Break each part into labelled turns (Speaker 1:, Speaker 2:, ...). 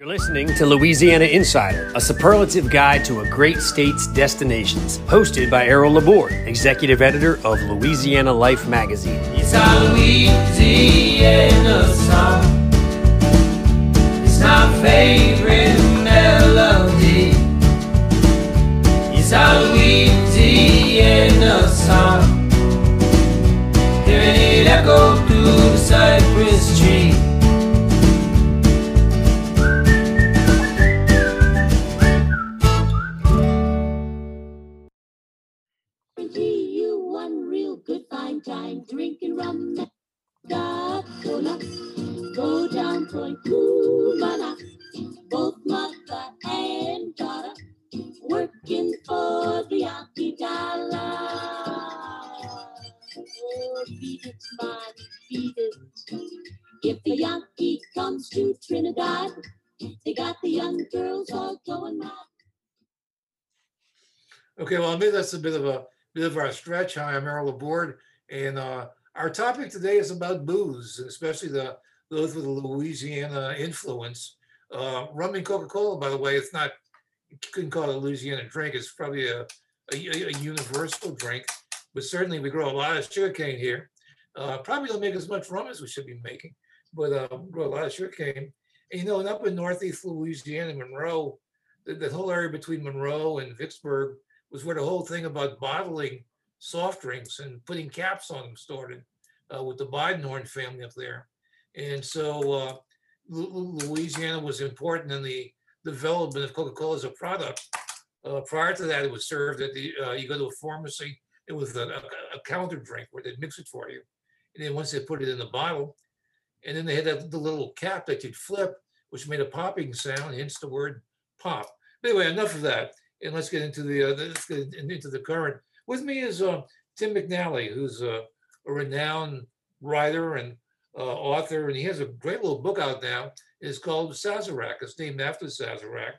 Speaker 1: You're listening to Louisiana Insider, a superlative guide to a great state's destinations, hosted by Errol Laborde, executive editor of Louisiana Life magazine.
Speaker 2: It's our Louisiana song. It's my favorite melody. It's our Louisiana song. Hearing it echo
Speaker 3: that's a bit of a bit of our stretch. Hi, I'm Errol Laborde, and uh, our topic today is about booze, especially the those with a Louisiana influence. Uh, rum and Coca-Cola, by the way, it's not you couldn't call it a Louisiana drink. It's probably a, a, a universal drink, but certainly we grow a lot of sugarcane here. Uh, probably don't make as much rum as we should be making, but uh, grow a lot of sugarcane. And you know, and up in Northeast Louisiana, Monroe, the, the whole area between Monroe and Vicksburg was where the whole thing about bottling soft drinks and putting caps on them started uh, with the Biedenharn family up there. And so uh, Louisiana was important in the development of Coca-Cola as a product. Uh, prior to that, it was served at the, uh, you go to a pharmacy, it was a, a, a counter drink where they'd mix it for you. And then once they put it in the bottle, and then they had that the little cap that you'd flip, which made a popping sound, hence the word pop. But anyway, enough of that and let's get into the uh, let's get into the current. With me is uh, Tim McNally, who's a, a renowned writer and uh, author, and he has a great little book out now. It's called Sazerac. It's named after Sazerac.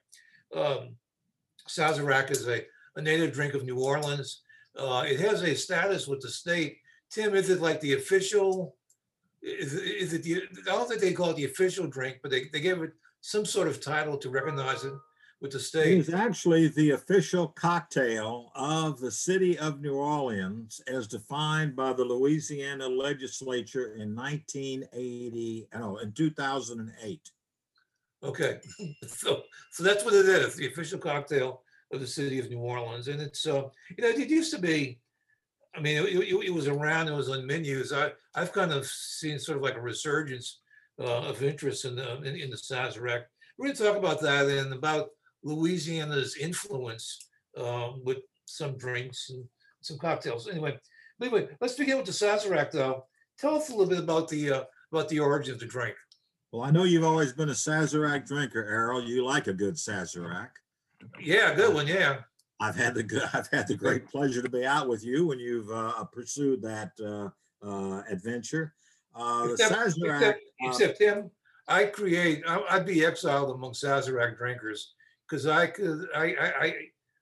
Speaker 3: Um, Sazerac is a, a native drink of New Orleans. Uh, it has a status with the state. Tim, is it like the official? Is, it- is it the? I don't think they call it the official drink, but they, they give it some sort of title to recognize it with the state.
Speaker 4: is actually the official cocktail of the city of New Orleans as defined by the Louisiana legislature in 1980, no, in 2008.
Speaker 3: Okay, so so that's what it is, the official cocktail of the city of New Orleans, and it's uh, you know, it used to be. I mean, it, it, it was around, it was on menus. I I've kind of seen sort of like a resurgence uh, of interest in the in, in the Sazerac. We're going to talk about that and about Louisiana's influence uh, with some drinks and some cocktails. Anyway, anyway, let's begin with the Sazerac, though. Tell us a little bit about the uh, about the origin of the drink.
Speaker 4: Well, I know you've always been a Sazerac drinker, Errol. You like a good Sazerac.
Speaker 3: Yeah, good one. Yeah.
Speaker 4: I've had the good, I've had the great pleasure to be out with you when you've uh, pursued that uh, uh, adventure. Uh,
Speaker 3: Except,
Speaker 4: Sazerac,
Speaker 3: except,
Speaker 4: uh,
Speaker 3: except him, I create. I, I'd be exiled among Sazerac drinkers because I could. I, I I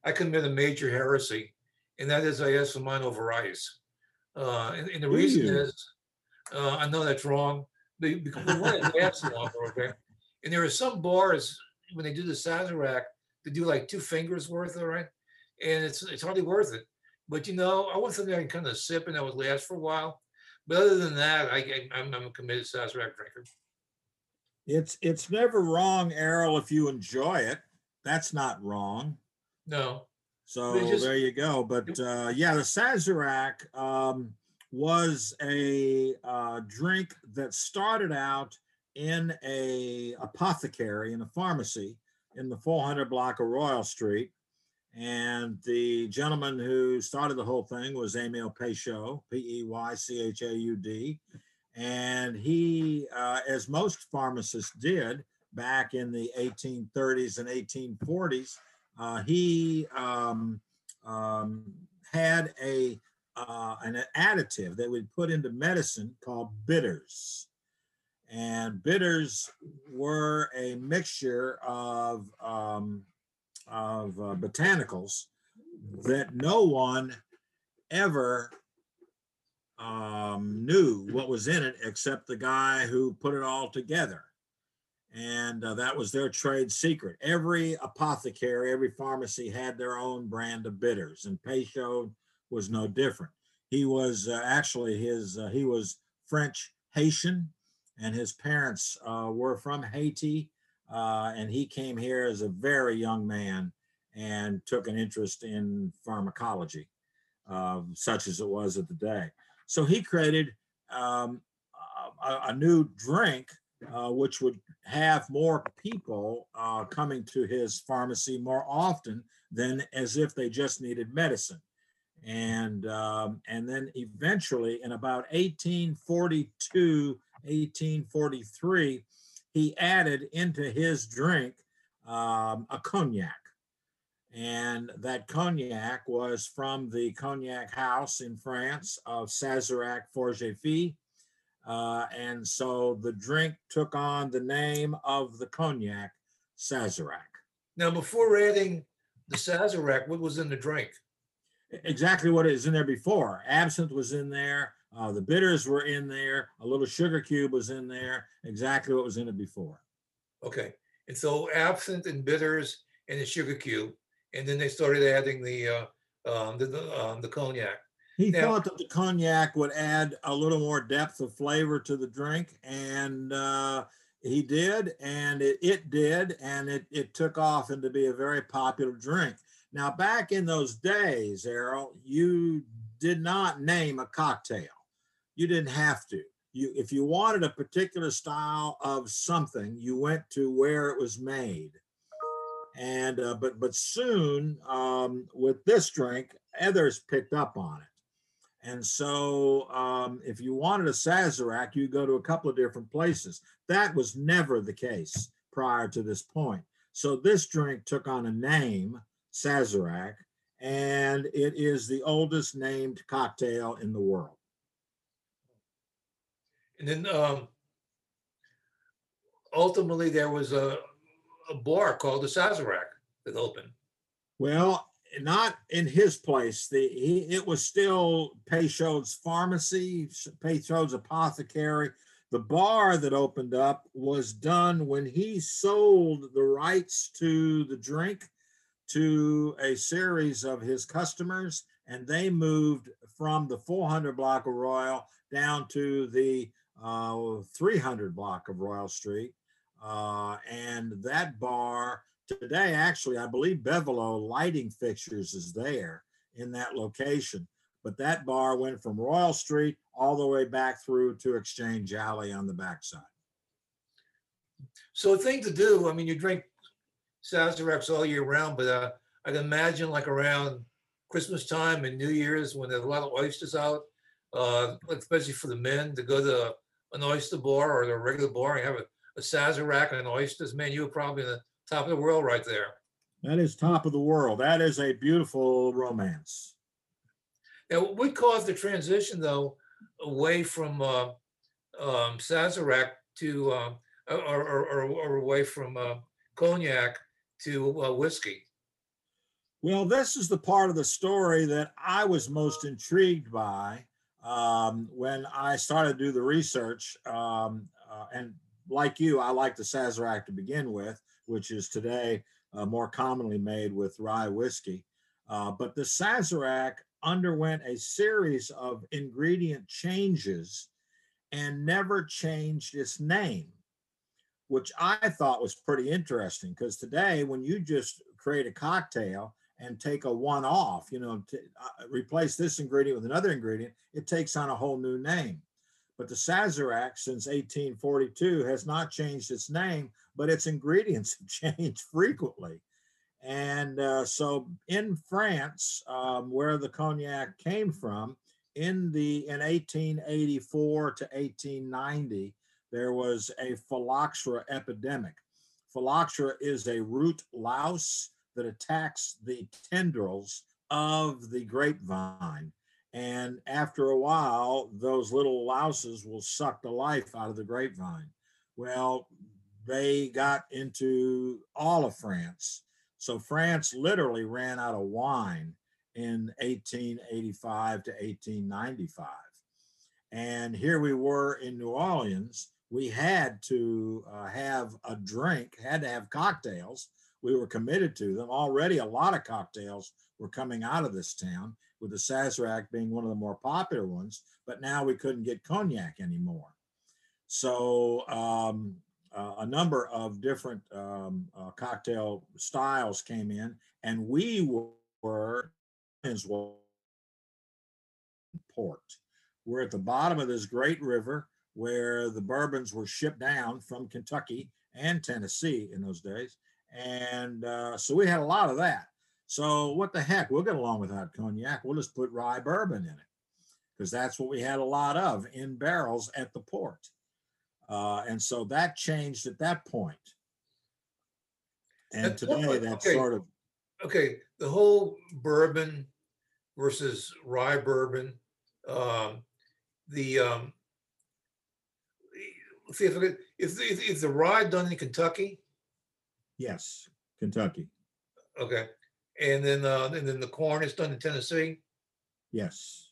Speaker 3: I commit a major heresy, and that is I ask for mine over ice. Uh, and, and the reason
Speaker 4: you?
Speaker 3: is, uh, I know that's wrong, because we want it lasts longer. Okay, and there are some bars when they do the Sazerac, they do like two fingers worth, all right, and it's it's hardly worth it. But you know, I want something I can kind of sip and that would last for a while. But other than that, I, I I'm, I'm a committed Sazerac drinker.
Speaker 4: it's it's never wrong, Errol, if you enjoy it. That's not wrong.
Speaker 3: No,
Speaker 4: So
Speaker 3: just-
Speaker 4: there you go. But uh, yeah, the Sazerac um, was a uh, drink that started out in a apothecary in a pharmacy in the 400 block of Royal Street. And the gentleman who started the whole thing was Emil Peychaud, P E Y C H A U D. And he, uh, as most pharmacists did back in the 1830s and 1840s, uh, he um, um, had a uh, an additive that we put into medicine called bitters. And bitters were a mixture of um, of uh, botanicals that no one ever um, knew what was in it except the guy who put it all together. And uh, that was their trade secret. Every apothecary, every pharmacy had their own brand of bitters, and Peychaud was no different. He was uh, actually his, uh, he was French Haitian, and his parents uh, were from Haiti. Uh, and he came here as a very young man and took an interest in pharmacology, uh, such as it was at the day. So he created um, a, a new drink uh, which would have more people uh, coming to his pharmacy more often than as if they just needed medicine. And um, and then eventually, in about 1842, 1843, he added into his drink um, a cognac. And that cognac was from the cognac house in France of Sazerac Forge et Fils. Uh, and so the drink took on the name of the cognac, Sazerac.
Speaker 3: Now, before adding the Sazerac, what was in the drink?
Speaker 4: Exactly what is in there before. Absinthe was in there. Uh, the bitters were in there. A little sugar cube was in there. Exactly what was in it before.
Speaker 3: Okay, and so absinthe and bitters and the sugar cube, and then they started adding the uh, um, the the, um, the cognac.
Speaker 4: He
Speaker 3: Now-
Speaker 4: thought that the cognac would add a little more depth of flavor to the drink, and uh, he did, and it, it did, and it, it took off into be a very popular drink. Now, back in those days, Errol, you did not name a cocktail. You didn't have to. You, if you wanted a particular style of something, you went to where it was made. And uh, but but soon, um, with this drink, others picked up on it. And so, um, if you wanted a Sazerac, you go to a couple of different places. That was never the case prior to this point. So, this drink took on a name, Sazerac, and it is the oldest named cocktail in the world.
Speaker 3: And then um, ultimately there was a, a bar called the Sazerac that opened.
Speaker 4: Well, not in his place. The he, it was still Peychaud's pharmacy, Peychaud's apothecary. The bar that opened up was done when he sold the rights to the drink to a series of his customers, and they moved from the 400 block of Royal down to the uh, 300 block of Royal Street. Uh, and that bar today, actually, I believe Bevolo Lighting Fixtures is there in that location. But that bar went from Royal Street all the way back through to Exchange Alley on the backside.
Speaker 3: So a thing to do, I mean, you drink Sazeracs all year round, but uh, I can imagine like around Christmas time and New Year's when there's a lot of oysters out, uh, especially for the men to go to an oyster bar or the regular bar and have a, a Sazerac and oysters. Man, you were probably in the top of the world right there.
Speaker 4: That is top of the world. That is a beautiful romance.
Speaker 3: Now, what caused the transition though away from uh, um, Sazerac to uh, or, or, or, or away from uh, cognac to uh, whiskey?
Speaker 4: Well, this is the part of the story that I was most intrigued by um, when I started to do the research. Um, uh, and like you, I like the Sazerac to begin with, which is today uh, more commonly made with rye whiskey. Uh, but the Sazerac underwent a series of ingredient changes and never changed its name, which I thought was pretty interesting because today, when you just create a cocktail and take a one off, you know, uh, replace this ingredient with another ingredient, it takes on a whole new name. But the Sazerac since 1842 has not changed its name, but its ingredients have changed frequently. And uh, so in France, um, where the cognac came from, in the in 1884 to 1890, there was a phylloxera epidemic. Phylloxera is a root louse that attacks the tendrils of the grapevine. And after a while, those little louses will suck the life out of the grapevine. Well, they got into all of France. So France literally ran out of wine in 1885 to 1895. And here we were in New Orleans we had to uh, have a drink, had to have cocktails. We were committed to them. Already, a lot of cocktails were coming out of this town, with the Sazerac being one of the more popular ones. But now we couldn't get cognac anymore. So um, uh, a number of different um, uh, cocktail styles came in, and we were as well port. We're at the bottom of this great river where the bourbons were shipped down from Kentucky and Tennessee in those days. And uh, so we had a lot of that. So what the heck? We'll get along without cognac. We'll just put rye bourbon in it because that's what we had a lot of in barrels at the port. Uh, and so that changed at that point. And today,
Speaker 3: point-
Speaker 4: that's
Speaker 3: okay.
Speaker 4: sort of
Speaker 3: Okay, the whole bourbon versus rye bourbon, um, the, um, the- see if, I could- is, is, is the rye done in Kentucky?
Speaker 4: yes, Kentucky.
Speaker 3: Okay, and then, uh, and then the corn is done in Tennessee?
Speaker 4: Yes.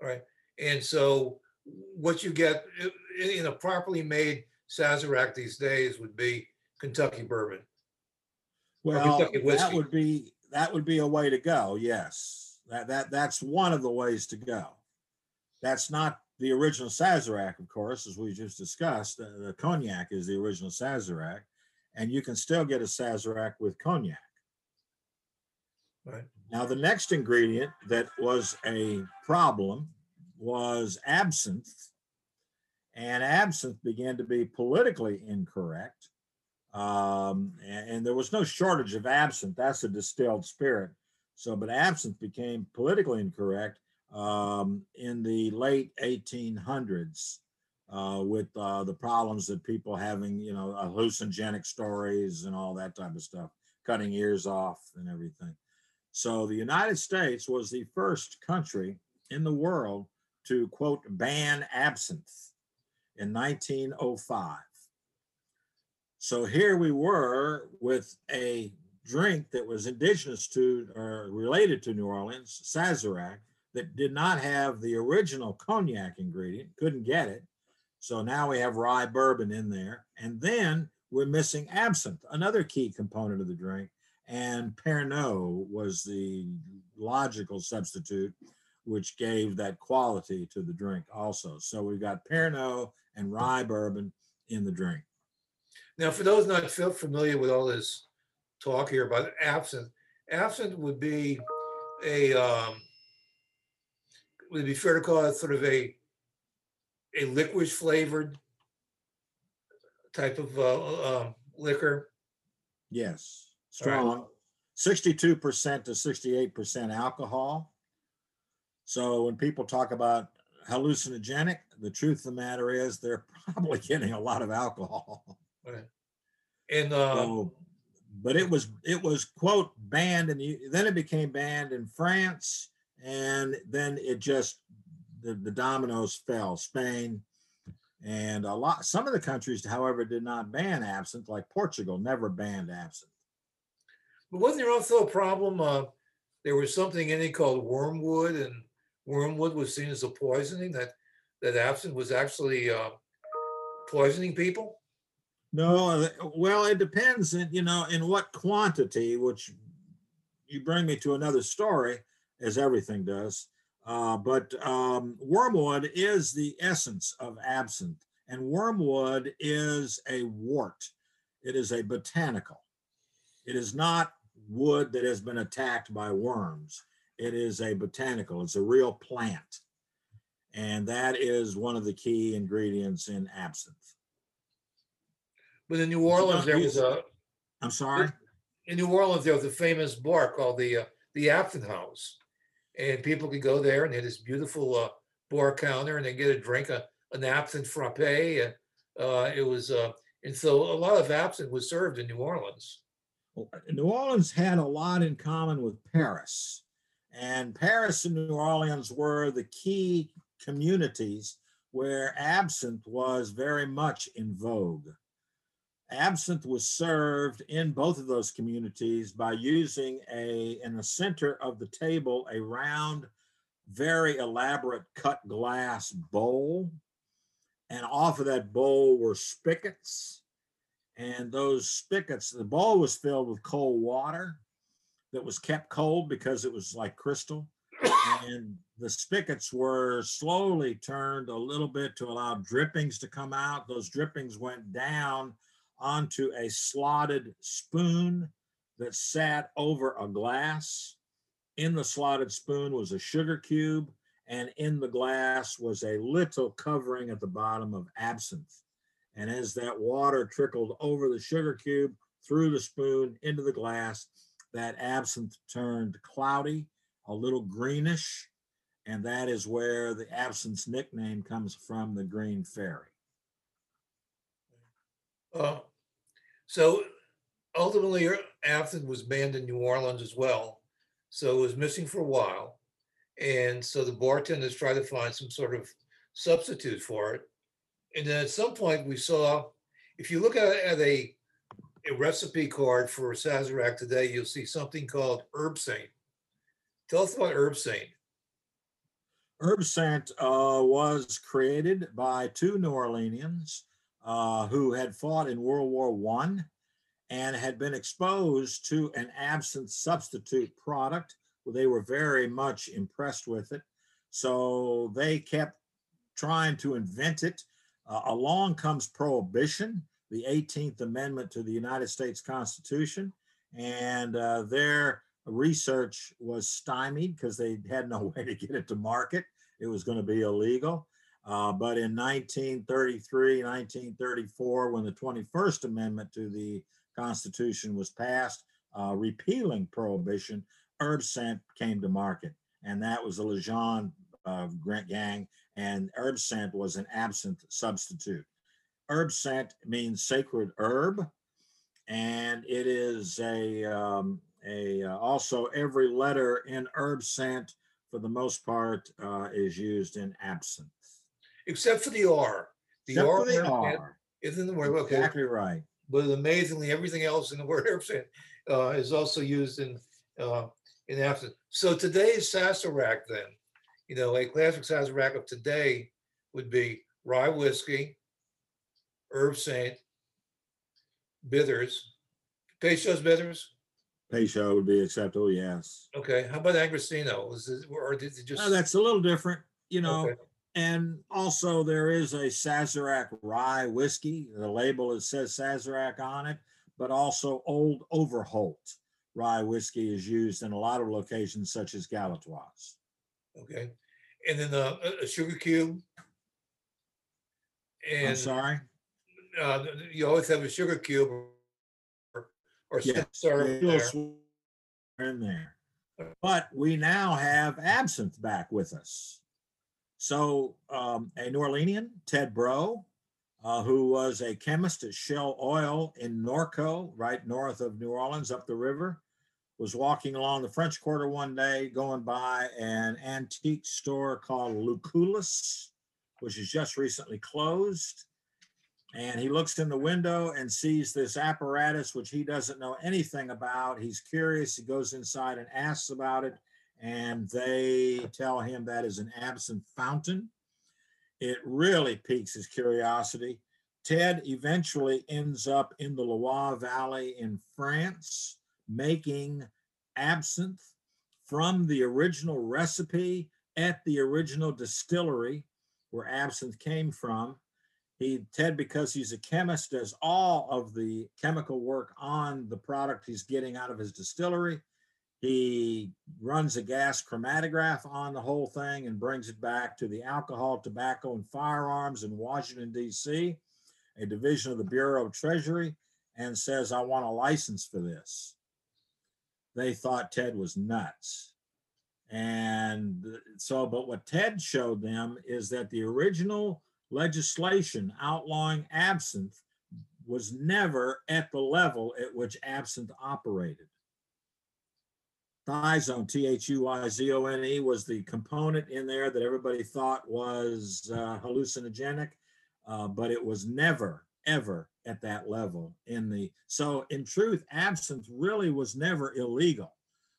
Speaker 3: All right, and so what you get in a properly made Sazerac these days would be Kentucky bourbon.
Speaker 4: Well,
Speaker 3: Kentucky
Speaker 4: that would be that would be a way to go. Yes, that that that's one of the ways to go. That's not the original Sazerac, of course, as we just discussed. The, the cognac is the original Sazerac, and you can still get a Sazerac with cognac.
Speaker 3: Right.
Speaker 4: Now, the next ingredient that was a problem was absinthe, and absinthe began to be politically incorrect. Um, and, and there was no shortage of absinthe. That's a distilled spirit. So, but absinthe became politically incorrect um, in the late 1800s uh, with uh, the problems that people having, you know, hallucinogenic stories and all that type of stuff, cutting ears off and everything. So, the United States was the first country in the world to quote ban absinthe in 1905. So here we were with a drink that was indigenous to or related to New Orleans, Sazerac, that did not have the original cognac ingredient, couldn't get it. So now we have rye bourbon in there. And then we're missing absinthe, another key component of the drink. And Pernod was the logical substitute, which gave that quality to the drink also. So we've got Pernod and rye bourbon in the drink.
Speaker 3: Now, for those not familiar with all this talk here about absinthe, absinthe would be a, um, would it be fair to call it sort of a, a licorice flavored type of uh, um, liquor?
Speaker 4: Yes, strong. Sixty-two percent to sixty-eight percent alcohol. So when people talk about hallucinogenic, the truth of the matter is they're probably getting a lot of alcohol.
Speaker 3: Right. And, um,
Speaker 4: So, but it was it was quote banned, and then it became banned in France, and then it just the, the dominoes fell. Spain, and a lot some of the countries, however, did not ban absinthe, like Portugal, never banned absinthe.
Speaker 3: but wasn't there also a problem, uh, there was something in it called wormwood and wormwood was seen as a poisoning that, that absinthe was actually, uh, poisoning people?
Speaker 4: No, uh, well, it depends, in, you know, in what quantity, which you bring me to another story, as everything does. Uh, but um, wormwood is the essence of absinthe, and wormwood is a wart. It is a botanical. It is not wood that has been attacked by worms. It is a botanical. It's a real plant, and that is one of the key ingredients in absinthe.
Speaker 3: But in New Orleans, there was a,
Speaker 4: I'm sorry.
Speaker 3: in New Orleans, there was a famous bar called the uh, the Absinthe House, and people could go there and had this beautiful uh, bar counter, and they get a drink, a, an absinthe frappe, and uh, it was, uh, and so a lot of absinthe was served in New Orleans.
Speaker 4: Well, New Orleans had a lot in common with Paris. And Paris and New Orleans were the key communities where absinthe was very much in vogue. Absinthe was served in both of those communities by using a, in the center of the table, a round, very elaborate cut glass bowl. And off of that bowl were spigots. And those spigots, the bowl was filled with cold water that was kept cold because it was like crystal. And the spigots were slowly turned a little bit to allow drippings to come out. Those drippings went down onto a slotted spoon that sat over a glass. In the slotted spoon was a sugar cube, and in the glass was a little covering at the bottom of absinthe. And as that water trickled over the sugar cube, through the spoon, into the glass, that absinthe turned cloudy, a little greenish, and that is where the absinthe nickname comes from, the Green Fairy.
Speaker 3: Uh, So ultimately, absinthe was banned in New Orleans as well. So it was missing for a while. And so the bartenders tried to find some sort of substitute for it. And then at some point, we saw, if you look at, at a, a recipe card for Sazerac today, you'll see something called Herbsaint. Tell us about Herbsaint.
Speaker 4: Herb Saint uh, was created by two New Orleanians uh, who had fought in World War One and had been exposed to an absinthe substitute product. They were very much impressed with it. So they kept trying to invent it. Uh, along comes Prohibition, the 18th Amendment to the United States Constitution, and uh, their research was stymied because they had no way to get it to market. It was going to be illegal. Uh, but in 1933, 1934, when the 21st Amendment to the Constitution was passed, uh, repealing prohibition, Herbsaint came to market. And that was the Legendre uh, Grant Gang, and Herbsaint was an absinthe substitute. Herbsaint means sacred herb, and it is a, um, a uh, also every letter in Herbsaint for the most part uh, is used in absinthe.
Speaker 3: except for the R. The
Speaker 4: Except
Speaker 3: R,
Speaker 4: for the
Speaker 3: in
Speaker 4: R.
Speaker 3: isn't the word, okay,
Speaker 4: Exactly right.
Speaker 3: but amazingly, everything else in the word Herbsaint uh, is also used in uh, in absinthe. So today's Sazerac, then, you know, a classic Sazerac of today would be rye whiskey, Herbsaint, bitters, Peychaud's bitters.
Speaker 4: Peychaud would be acceptable, yes.
Speaker 3: Okay, how about Agrestino? Was it, or did it just?
Speaker 4: Uh, that's a little different, you know.
Speaker 3: Okay.
Speaker 4: And also, there is a Sazerac rye whiskey. The label it says Sazerac on it, but also Old Overholt rye whiskey is used in a lot of locations, such as Galatoire's.
Speaker 3: Okay, and then uh, a- a sugar cube.
Speaker 4: I'm sorry.
Speaker 3: Uh, you always have a sugar cube or, or
Speaker 4: Yes,
Speaker 3: syrup in there.
Speaker 4: in there. But we now have absinthe back with us. So um, a New Orleanian, Ted Breaux, uh, who was a chemist at Shell Oil in Norco, right north of New Orleans, up the river, was walking along the French Quarter one day, going by an antique store called Lucullus, which is just recently closed. And he looks in the window and sees this apparatus, which he doesn't know anything about. He's curious. He goes inside and asks about it. And they tell him that is an absinthe fountain. It really piques his curiosity. Ted eventually ends up in the Loire Valley in France, making absinthe from the original recipe at the original distillery where absinthe came from. He, Ted, because he's a chemist, does all of the chemical work on the product he's getting out of his distillery. He runs a gas chromatograph on the whole thing and brings it back to the Alcohol, Tobacco, and Firearms in Washington, D.C., a division of the Bureau of Treasury, and says, I want a license for this. They thought Ted was nuts. And so, but what Ted showed them is that the original legislation outlawing absinthe was never at the level at which absinthe operated. Thujone, T H U I Z O N E, was the component in there that everybody thought was uh, hallucinogenic, uh, but it was never, ever at that level in the. So, in truth, absinthe really was never illegal,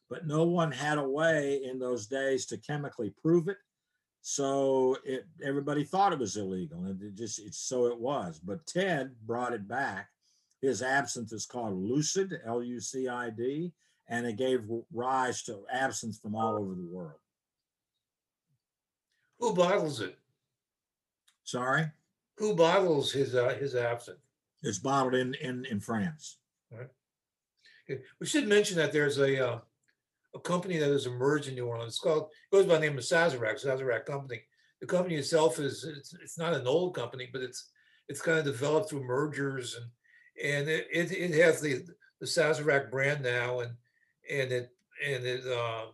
Speaker 4: but no one had a way in those days to chemically prove it. So it everybody thought it was illegal, and it just it's so it was. But Ted brought it back. His absinthe is called Lucid, L-U-C-I-D, and it gave rise to absinthe from all over the world.
Speaker 3: Who bottles it?
Speaker 4: Sorry,
Speaker 3: Who bottles his uh, his absinthe?
Speaker 4: it's bottled in in in France.
Speaker 3: Okay, We should mention that there's a uh, a company that has emerged in New Orleans. It's called goes by the name of Sazerac, Sazerac Company. The company itself is it's, it's not an old company, but it's it's kind of developed through mergers and and it it, it has the the Sazerac brand now and and it and it uh,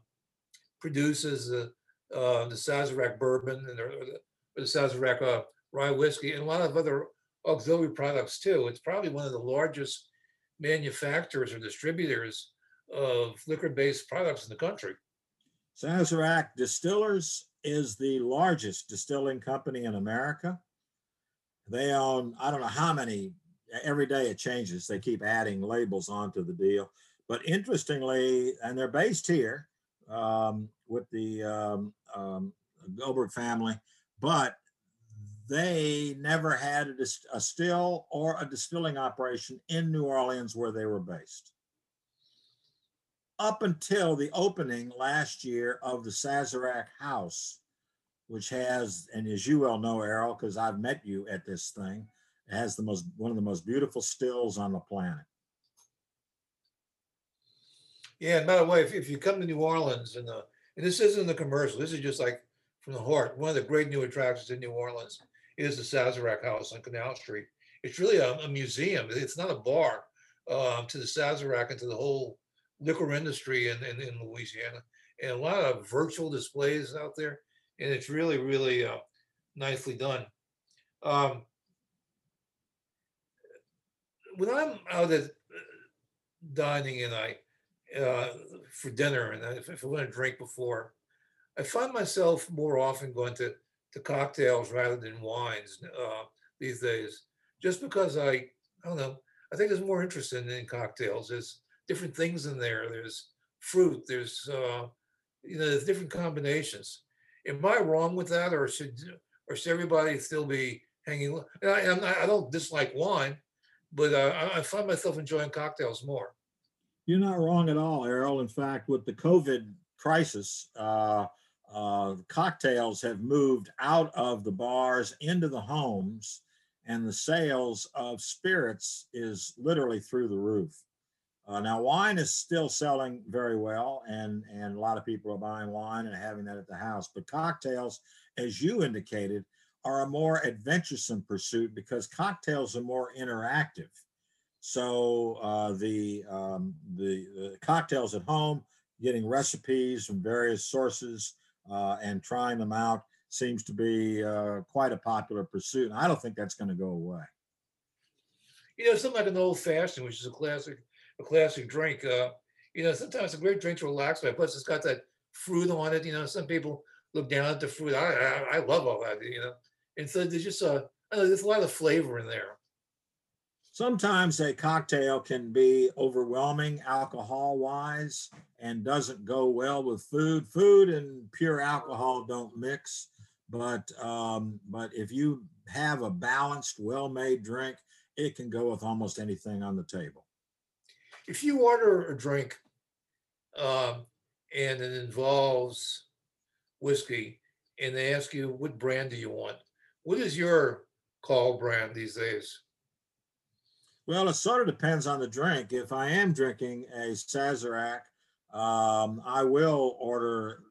Speaker 3: produces the uh, the Sazerac bourbon and the, the Sazerac uh, rye whiskey and a lot of other auxiliary products too. It's probably one of the largest manufacturers or distributors of liquor-based products in the country.
Speaker 4: Sazerac Distillers is the largest distilling company in America. They own, I don't know how many, every day it changes. They keep adding labels onto the deal. But interestingly, and they're based here um, with the um, um, Goldring family, but they never had a, dis- a still or a distilling operation in New Orleans where they were based up until the opening last year of the Sazerac House, which has, and as you well know, Errol, because I've met you at this thing, it has the most one of the most beautiful stills on the planet.
Speaker 3: Yeah, and by the way, if, if you come to New Orleans and the and this isn't the commercial, this is just like from the heart. One of the great new attractions in New Orleans is the Sazerac House on Canal Street. It's really a, a museum. It's not a bar um, to the Sazerac and to the whole liquor industry in, in, in Louisiana, and a lot of virtual displays out there, and it's really really uh, nicely done. Um, when I'm out at uh, dining and I uh, for dinner, and if, if I want to drink before, I find myself more often going to to cocktails rather than wines uh, these days, just because I I don't know. I think there's more interest in, in cocktails. There's different things in there. There's fruit. There's uh, you know there's different combinations. Am I wrong with that, or should or should everybody still be hanging? And I, not- I don't dislike wine, but uh, I, I find myself enjoying cocktails more.
Speaker 4: You're not wrong at all, Errol. In fact, with the COVID crisis, uh, uh, cocktails have moved out of the bars into the homes, and the sales of spirits is literally through the roof. Uh, now, wine is still selling very well, and and a lot of people are buying wine and having that at the house. But cocktails, as you indicated, are a more adventuresome pursuit because cocktails are more interactive. So uh, the, um, the the cocktails at home, getting recipes from various sources uh, and trying them out seems to be uh, quite a popular pursuit. And I don't think that's going to go away.
Speaker 3: You know, something like an old fashioned, which is a classic, a classic drink. Uh, you know, sometimes a great drink to relax by. Plus, it's got that fruit on it. You know, some people look down at the fruit. I I, I love all that. You know, and so there's just a know, there's a lot of flavor in there.
Speaker 4: Sometimes a cocktail can be overwhelming alcohol wise and doesn't go well with food. Food and pure alcohol don't mix, but um, but if you have a balanced, well-made drink, it can go with almost anything on the table.
Speaker 3: If you order a drink, um, and it involves whiskey, and they ask you what brand do you want, what is your call brand these days?
Speaker 4: Well, it sort of depends on the drink. If I am drinking a Sazerac, um, I will order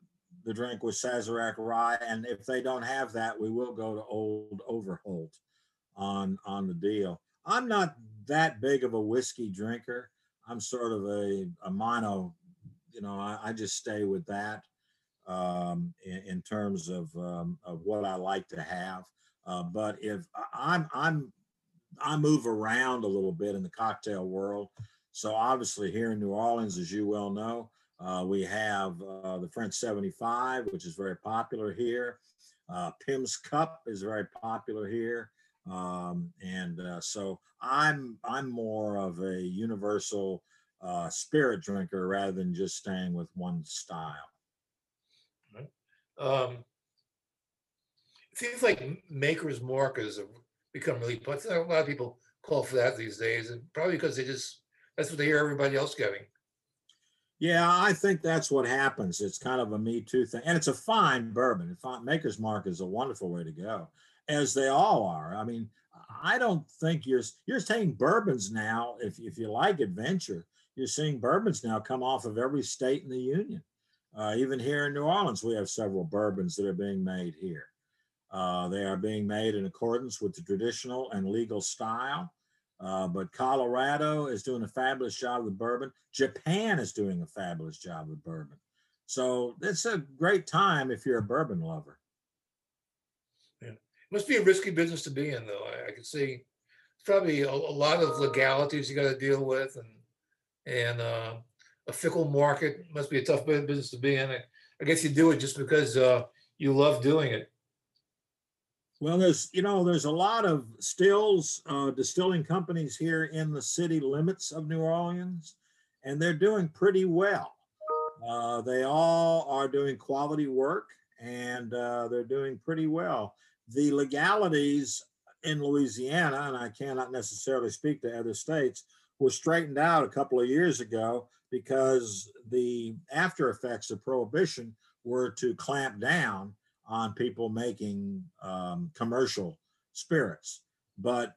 Speaker 4: the drink with Sazerac rye, and if they don't have that, we will go to Old Overholt on on the deal. I'm not that big of a whiskey drinker. I'm sort of a, a mono, you know, I, I just stay with that um, in, in terms of um, of what I like to have. Uh, but if I'm I'm I move around a little bit in the cocktail world. So obviously here in New Orleans, as you well know, uh, we have uh, the French 75, which is very popular here. Uh, Pimm's Cup is very popular here. Um, and uh, so I'm I'm more of a universal uh, spirit drinker rather than just staying with one style.
Speaker 3: Um, seems like makers markers has become really, popular. a lot of people call for that these days, and probably because they just, that's what they hear everybody else getting.
Speaker 4: Yeah, I think that's what happens. It's kind of a Me Too thing, and it's a fine bourbon. Maker's Mark is a wonderful way to go, as they all are. I mean, I don't think you're you're seeing bourbons now. If if you like adventure, you're seeing bourbons now come off of every state in the union. Uh, even here in New Orleans, we have several bourbons that are being made here. Uh, they are being made in accordance with the traditional and legal style. Uh, but Colorado is doing a fabulous job with bourbon. Japan is doing a fabulous job with bourbon. So it's a great time if you're a bourbon lover.
Speaker 3: Must be a risky business to be in, though. I, I can see it's probably a, a lot of legalities you got to deal with, and and uh, a fickle market must be a tough business to be in. I, I guess you do it just because uh, you love doing it.
Speaker 4: Well, there's, you know, there's a lot of stills uh, distilling companies here in the city limits of New Orleans, and they're doing pretty well. Uh, they all are doing quality work and uh, they're doing pretty well. The legalities in Louisiana, and I cannot necessarily speak to other states, were straightened out a couple of years ago because the after effects of prohibition were to clamp down on people making um, commercial spirits. But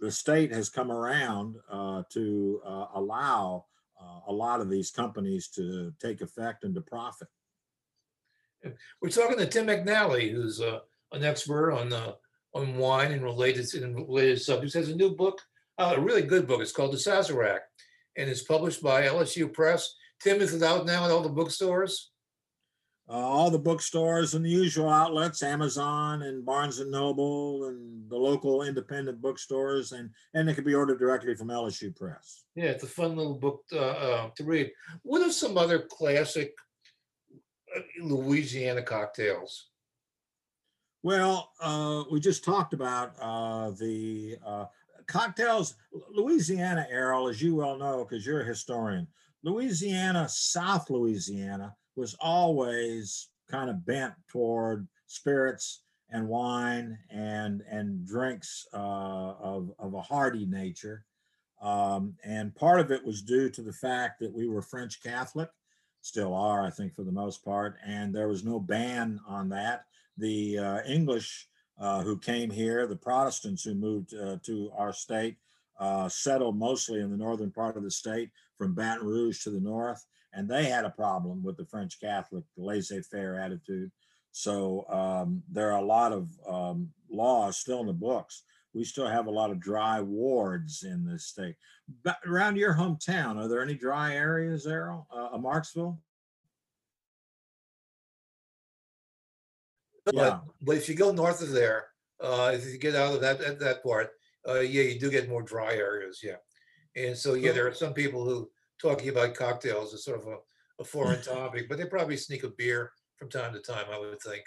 Speaker 4: the state has come around uh, to uh, allow uh, a lot of these companies to take effect and to profit.
Speaker 3: We're talking to Tim McNally, who's uh, an expert on uh, on wine and related and related subjects. Has a new book, uh, a really good book. It's called The Sazerac, and it's published by LSU Press. Tim is it out now at all the bookstores?
Speaker 4: Uh, all the bookstores and the usual outlets, Amazon and Barnes and Noble and the local independent bookstores, and and it can be ordered directly from LSU Press.
Speaker 3: Yeah, it's a fun little book uh, uh, to read. What are some other classic uh, Louisiana cocktails?
Speaker 4: Well, uh, we just talked about uh, the uh, cocktails. Louisiana, Errol, as you well know, because you're a historian, Louisiana, South Louisiana was always kind of bent toward spirits and wine and and drinks uh, of of a hearty nature. Um, and part of it was due to the fact that we were French Catholic, still are, I think, for the most part, and there was no ban on that. The uh, English uh, who came here, the Protestants who moved uh, to our state, uh, settled mostly in the northern part of the state from Baton Rouge to the north, and they had a problem with the French Catholic laissez-faire attitude. So um, there are a lot of um, laws still in the books. We still have a lot of dry wards in this state. But around your hometown, are there any dry areas, Errol? Uh, Marksville?
Speaker 3: But,
Speaker 4: Yeah.
Speaker 3: but if you go north of there, uh, if you get out of that that, that part, uh, yeah, you do get more dry areas. Yeah, and so yeah, there are some people who talking about cocktails is sort of a, a foreign topic, but they probably sneak a beer from time to time. I would think.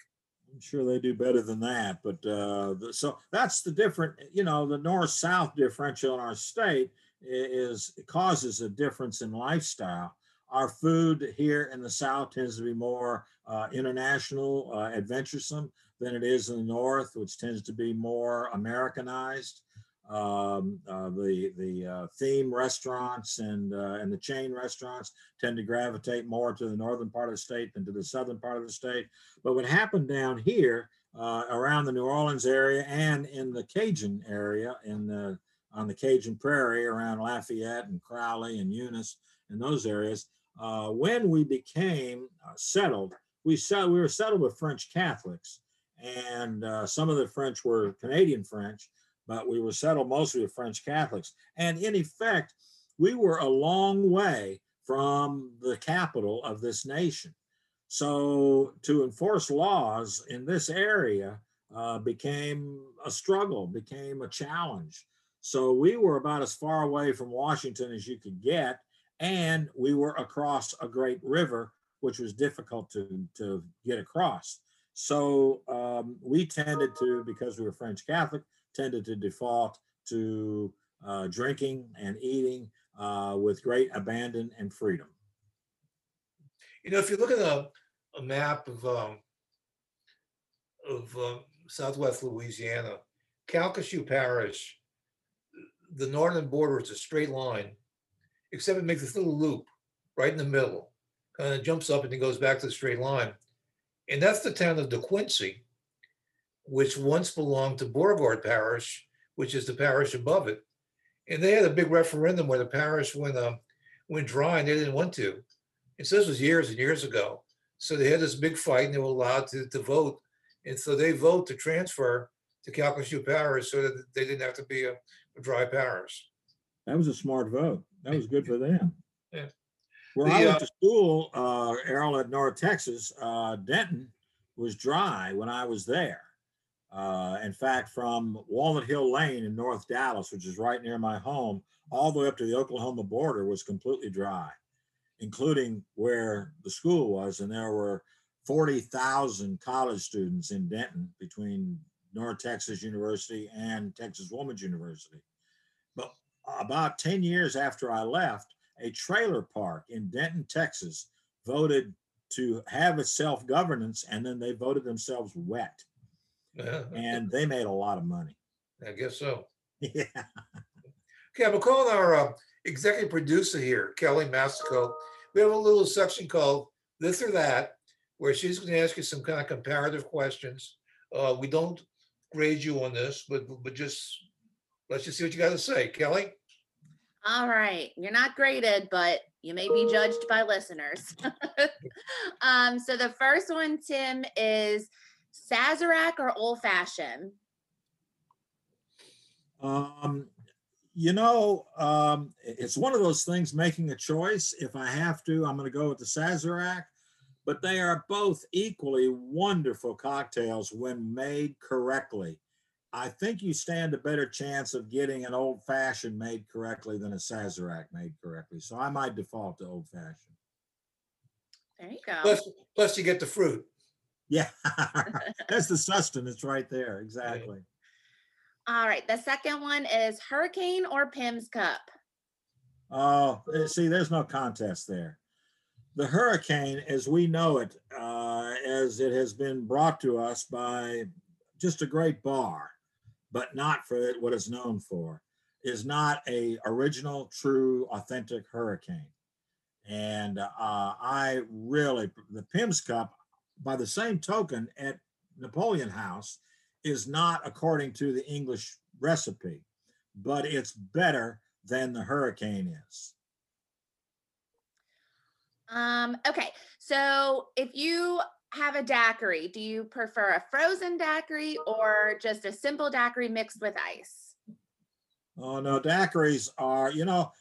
Speaker 4: I'm sure they do better than that. But uh, the, so that's the different, you know, the north south differential in our state is it causes a difference in lifestyle. Our food here in the south tends to be more uh, international, uh, adventuresome than it is in the north, which tends to be more Americanized. Um, uh, the the uh, theme restaurants and uh, and the chain restaurants tend to gravitate more to the northern part of the state than to the southern part of the state. But what happened down here uh, around the New Orleans area and in the Cajun area, in the on the Cajun Prairie around Lafayette and Crowley and Eunice and those areas, uh, when we became uh, settled, we set, we were settled with French Catholics, and uh, some of the French were Canadian French, but we were settled mostly with French Catholics. And in effect, we were a long way from the capital of this nation. So to enforce laws in this area uh, became a struggle, became a challenge. So we were about as far away from Washington as you could get, and we were across a great river, which was difficult to, to get across. So um, we tended to, because we were French Catholic, tended to default to uh, drinking and eating uh, with great abandon and freedom.
Speaker 3: You know, if you look at a, a map of um, of uh, southwest Louisiana, Calcasieu Parish, the northern border is a straight line, except it makes this little loop right in the middle. Kind of jumps up and then goes back to the straight line. And that's the town of De Quincy, which once belonged to Beauregard Parish, which is the parish above it. And they had a big referendum where the parish went, um, went dry and they didn't want to. And so this was years and years ago. So they had this big fight and they were allowed to, to vote. And so they vote to transfer to Calcasieu Parish so that they didn't have to be a, a dry parish.
Speaker 4: That was a smart vote. That was good for them.
Speaker 3: Yeah.
Speaker 4: Where I went
Speaker 3: uh,
Speaker 4: to school, uh, Errol at North Texas, uh, Denton was dry when I was there. Uh, in fact, from Walnut Hill Lane in North Dallas, which is right near my home, all the way up to the Oklahoma border was completely dry, including where the school was. And there were 40,000 college students in Denton between North Texas University and Texas Woman's University. About 10 years after I left, a trailer park in Denton, Texas voted to have its self governance and then they voted themselves wet and they made a lot of money.
Speaker 3: I guess so.
Speaker 4: Yeah.
Speaker 3: Okay, I'm calling our uh, executive producer here, Kelly Massico. We have a little section called this or that, where she's going to ask you some kind of comparative questions. Uh, we don't grade you on this, but but just let's just see what you got to say, Kelly.
Speaker 5: All right, you're not graded, but you may be judged by listeners. um, so the first one, Tim, is Sazerac or old fashioned?
Speaker 4: Um, you know, um, it's one of those things making a choice. If I have to, I'm going to go with the Sazerac, but they are both equally wonderful cocktails when made correctly. I think you stand a better chance of getting an old fashioned made correctly than a Sazerac made correctly. So I might default to old fashioned.
Speaker 5: There you go.
Speaker 3: Plus, plus you get the fruit.
Speaker 4: Yeah, that's the sustenance right there. Exactly.
Speaker 5: All right, the second one is Hurricane or Pimm's Cup?
Speaker 4: Oh, eh, see, there's no contest there. The hurricane, as we know it, uh, as it has been brought to us by just a great bar, but not for what it's known for, is not a original, true, authentic hurricane. And uh, I really, the Pimm's Cup, by the same token, at Napoleon House, is not according to the English recipe, but it's better than the hurricane is.
Speaker 5: Um, okay, so if you have a daiquiri, do you prefer a frozen daiquiri or just a simple daiquiri mixed with ice?
Speaker 4: Oh no, daiquiris are, you know,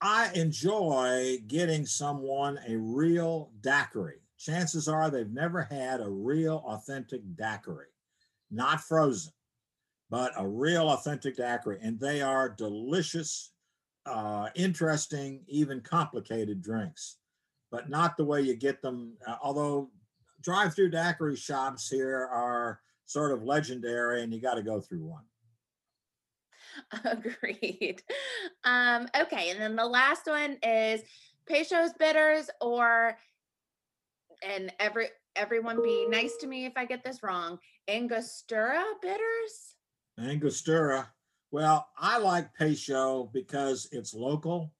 Speaker 4: I enjoy getting someone a real daiquiri. Chances are they've never had a real authentic daiquiri, not frozen, but a real authentic daiquiri. And they are delicious, uh, interesting, even complicated drinks, but not the way you get them. uh, although drive through daiquiri shops here are sort of legendary and you got to go through one.
Speaker 5: Agreed. Um, okay, and then the last one is Peychaud's bitters or and every everyone be nice to me if I get this wrong. Angostura bitters?
Speaker 4: Angostura. Well, I like Peychaud because it's local.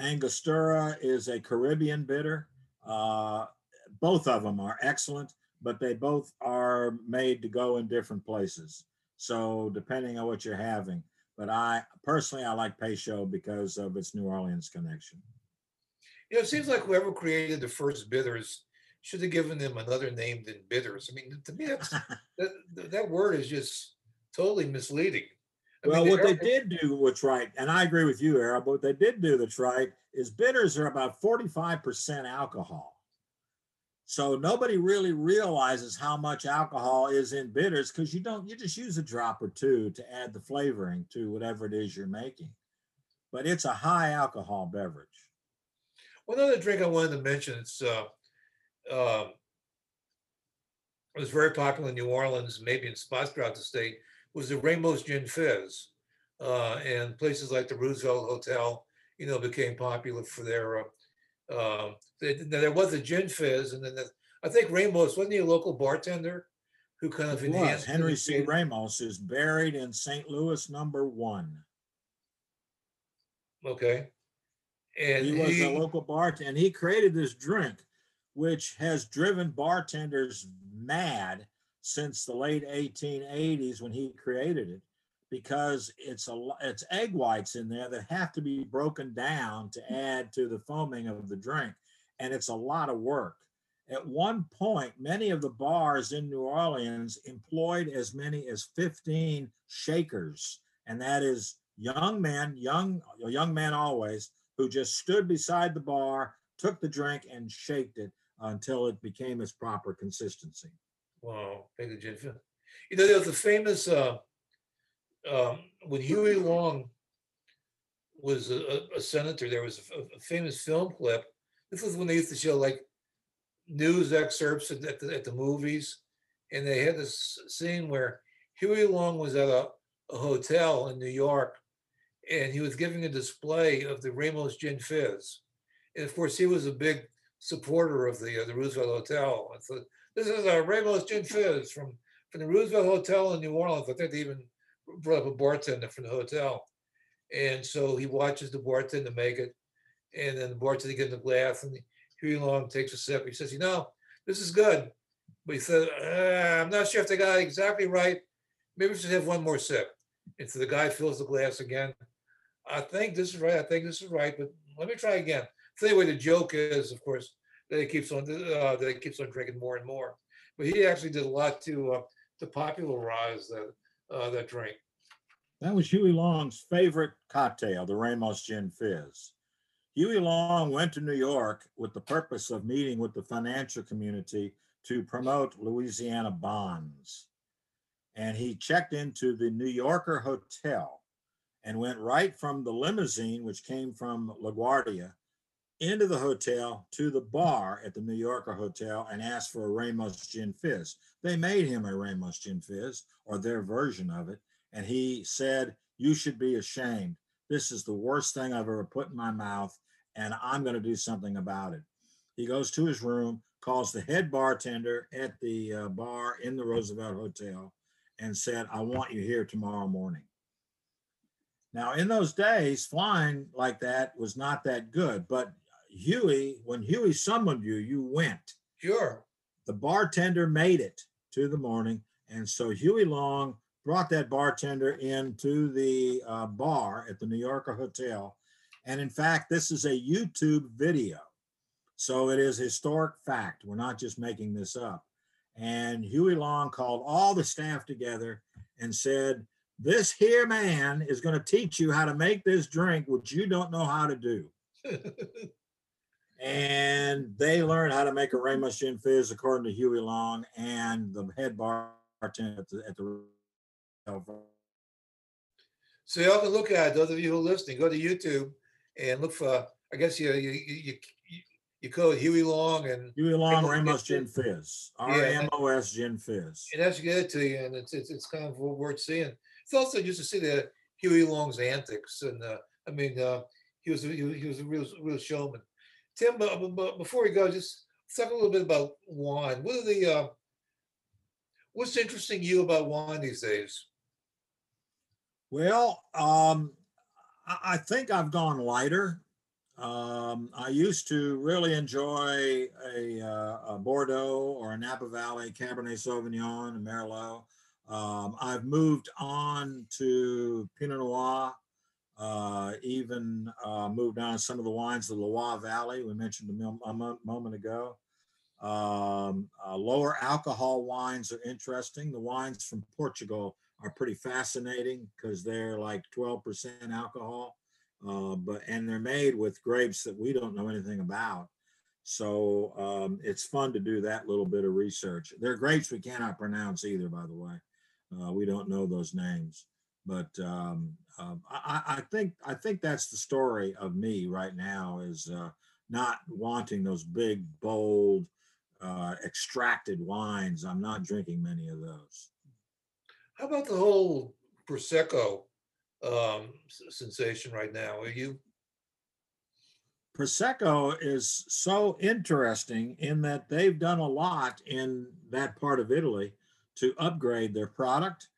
Speaker 4: Angostura is a Caribbean bitter. Uh, both of them are excellent, but they both are made to go in different places. So depending on what you're having, but I personally I like Peychaud because of its New Orleans connection.
Speaker 3: You know, it seems like whoever created the first bitters should have given them another name than bitters. I mean, to me, that's, that, that word is just totally misleading. I
Speaker 4: Well,
Speaker 3: mean,
Speaker 4: what they did do what's right, and I agree with you, Errol, but what they did do that's right is bitters are about 45% alcohol. So nobody really realizes how much alcohol is in bitters because you don't, you just use a drop or two to add the flavoring to whatever it is you're making. But it's a high alcohol beverage.
Speaker 3: One other drink I wanted to mention, it's uh, uh, it was very popular in New Orleans, maybe in spots throughout the state, was the Ramos Gin Fizz. Uh, and places like the Roosevelt Hotel, you know, became popular for their, Um, now there was a gin fizz and then the, I think Ramos wasn't he a local bartender? who kind of
Speaker 4: was. Henry C. Ramos is buried in St. Louis number one.
Speaker 3: Okay. And
Speaker 4: He was a local bartender and he created this drink, which has driven bartenders mad since the late 1880s when he created it because it's a it's egg whites in there that have to be broken down to add to the foaming of the drink and it's a lot of work. At one point many of the bars in new orleans employed as many as 15 shakers and that is young men young young man always who just stood beside the bar took the drink and shaked it until it became its proper consistency.
Speaker 3: Wow, thank you, Jennifer. You know, there was a famous, uh, um, when Huey Long was a, a- senator, there was a, a famous film clip. This was when they used to show like news excerpts at, at the, at the movies. And they had this scene where Huey Long was at a, a hotel in New York and he was giving a display of the Ramos Gin Fizz. And of course, he was a big supporter of the, uh, the Roosevelt Hotel. And so this is a Ramos Gin Fizz from, from the Roosevelt Hotel in New Orleans. I think they even brought up a bartender from the hotel. And so he watches the bartender make it. And then the bartender gives him the glass and Huey Long takes a sip. He says, you know, this is good. But he said, "Uh, I'm not sure if they got it exactly right. Maybe we should have one more sip. And so the guy fills the glass again. I think this is right. I think this is right, but let me try again. So anyway, the joke is, of course, that he keeps on uh, that he keeps on drinking more and more. But he actually did a lot to uh, to popularize that uh, that drink.
Speaker 4: That was Huey Long's favorite cocktail, the Ramos Gin Fizz. Huey Long went to New York with the purpose of meeting with the financial community to promote Louisiana bonds. And he checked into the New Yorker Hotel and went right from the limousine, which came from LaGuardia, into the hotel to the bar at the New Yorker Hotel and asked for a Ramos Gin Fizz. They made him a Ramos Gin Fizz, or their version of it and he said, You should be ashamed. This is the worst thing I've ever put in my mouth, and I'm going to do something about it. He goes to his room, calls the head bartender at the uh, bar in the Roosevelt Hotel, and said, I want you here tomorrow morning. Now, in those days, flying like that was not that good, but Huey, when Huey summoned you, you went
Speaker 3: Sure.
Speaker 4: the bartender made it to the morning. And so Huey Long brought that bartender into the uh, bar at the New Yorker Hotel. And in fact, this is a YouTube video. So it is historic fact. We're not just making this up. And Huey Long called all the staff together and said, This here man is going to teach you how to make this drink, which you don't know how to do and they learned how to make a Ramos Gin Fizz according to Huey Long and the head bartender at the, at the
Speaker 3: So y'all can look at it, those of you who are listening, go to YouTube and look for. I guess you you you you, you code Huey Long and
Speaker 4: Huey Long
Speaker 3: Ramos
Speaker 4: Ramos
Speaker 3: Gin
Speaker 4: Fizz. R M O S Gin Fizz.
Speaker 3: and that's it to you, and it's it's, it's kind of worth seeing. It's also just to see the Huey Long's antics, and uh, I mean, uh, he was he, was- he was a real real showman. Tim, but, before we go, just talk a little bit about wine. What are the uh, what's interesting you about wine these days?
Speaker 4: Well, um, I, think I've gone lighter. Um, I used to really enjoy a, uh, a Bordeaux or a Napa Valley Cabernet Sauvignon, a Merlot. Um, I've moved on to Pinot Noir, uh, even uh, moved on some of the wines of the Loire Valley we mentioned a, moment ago. Um, uh, lower alcohol wines are interesting. The wines from Portugal are pretty fascinating because they're like 12% alcohol, uh, but and they're made with grapes that we don't know anything about. So um, it's fun to do that little bit of research. They're grapes we cannot pronounce either, by the way. Uh, we don't know those names, but um, um, I, I think I think that's the story of me right now is uh, not wanting those big, bold, uh, extracted wines. I'm not drinking many of those.
Speaker 3: How about the whole prosecco um, sensation right now? Are you
Speaker 4: Prosecco is so interesting in that they've done a lot in that part of Italy to upgrade their product,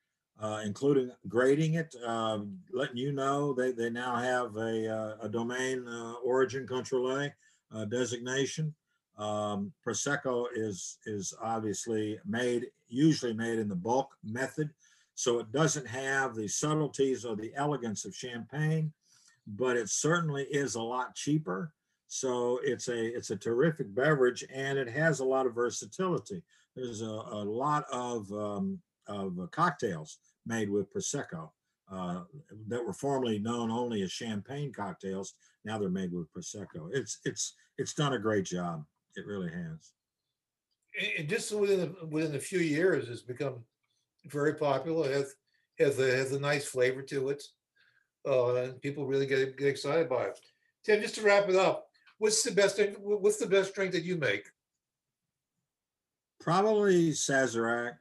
Speaker 4: uh, including grading it, uh, letting you know they, they now have a, uh, a domain uh, origin control uh, designation. Um, Prosecco is is obviously made usually made in the bulk method, so it doesn't have the subtleties or the elegance of champagne, but it certainly is a lot cheaper. So it's a it's a terrific beverage and it has a lot of versatility. There's a, a lot of um, of cocktails made with prosecco uh, that were formerly known only as champagne cocktails. Now they're made with prosecco. It's it's it's done a great job. It really has.
Speaker 3: And just within a, within a few years, it's become very popular. It has has a, has a nice flavor to it, uh, and people really get get excited by it. Tim, just to wrap it up, what's the best what's the best drink that you make?
Speaker 4: Probably Sazerac.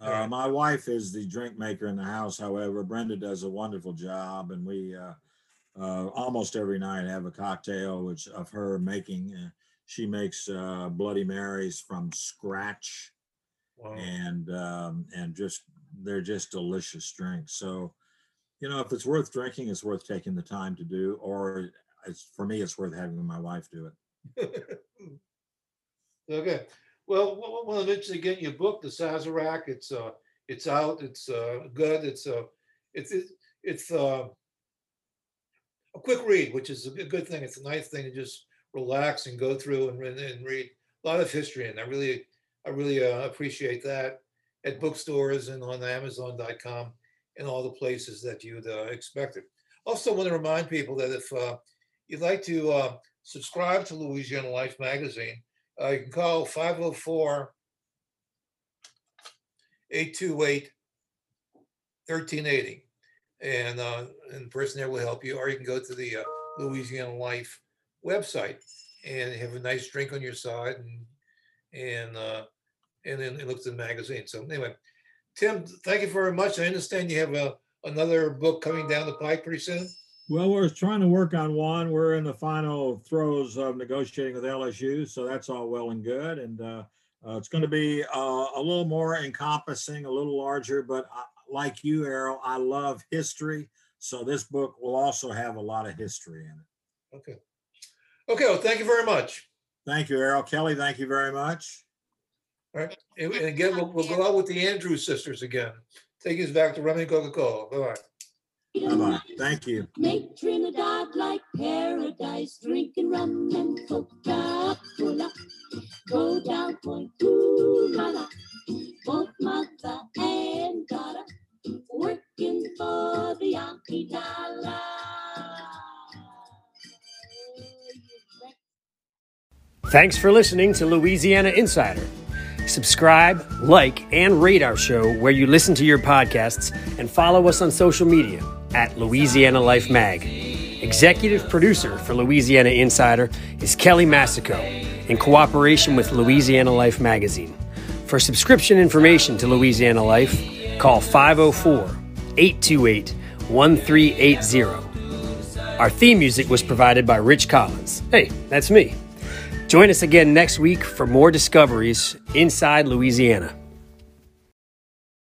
Speaker 4: Uh, my wife is the drink maker in the house. However, Brenda does a wonderful job, and we uh, uh, almost every night have a cocktail, which of her making. Uh, she makes uh, Bloody Marys from scratch,
Speaker 3: Wow.
Speaker 4: and um, and just they're just delicious drinks. So, you know, if it's worth drinking, it's worth taking the time to do, or it's for me, it's worth having my wife do it.
Speaker 3: Okay, well, to mention again your book, The Sazerac. It's uh, it's out. It's uh, good. It's uh, it's it's, uh, a quick read, which is a good- thing. It's a nice thing to just relax and go through and, read- and read a lot of history. And I really, I really uh, appreciate that at bookstores and on Amazon.com and all the places that you'd uh, expect it. Also, want to remind people that if uh, you'd like to uh, subscribe to Louisiana Life magazine. Uh, you can call 504 828 1380. And, uh, and the person there will help you, or you can go to the uh, Louisiana Life website and have a nice drink on your side and and uh, and then look at the magazine. So anyway, Tim, thank you very much. I understand you have a another book coming down the pike pretty soon.
Speaker 4: Well, we're trying to work on one. We're in the final throes of negotiating with LSU, so that's all well and good. And uh, uh, it's going to be uh, a little more encompassing, a little larger. But I, like you, Errol, I love history, so this book will also have a lot of history in it.
Speaker 3: Okay. Okay. Well, thank you very much.
Speaker 4: Thank you, Errol. Kelly, thank you very much.
Speaker 3: All right. And and again, we'll, we'll go out with the Andrews sisters again. Take us back to rum and Coca-Cola. Bye-bye.
Speaker 4: Bye bye. Thank you.
Speaker 6: Make Trinidad like paradise, drinking rum and Coca-Cola. Go down Point Coolala, both mother and daughter, working for the Yankee dollar.
Speaker 1: Thanks for listening to Louisiana Insider. Subscribe, like, and rate our show where you listen to your podcasts and follow us on social media at Louisiana Life Mag. Executive producer for Louisiana Insider is Kelly Massico in cooperation with Louisiana Life Magazine. For subscription information to Louisiana Life, call 504 828 1380. Our theme music was provided by Rich Collins. Hey, that's me. Join us again next week for more discoveries inside Louisiana.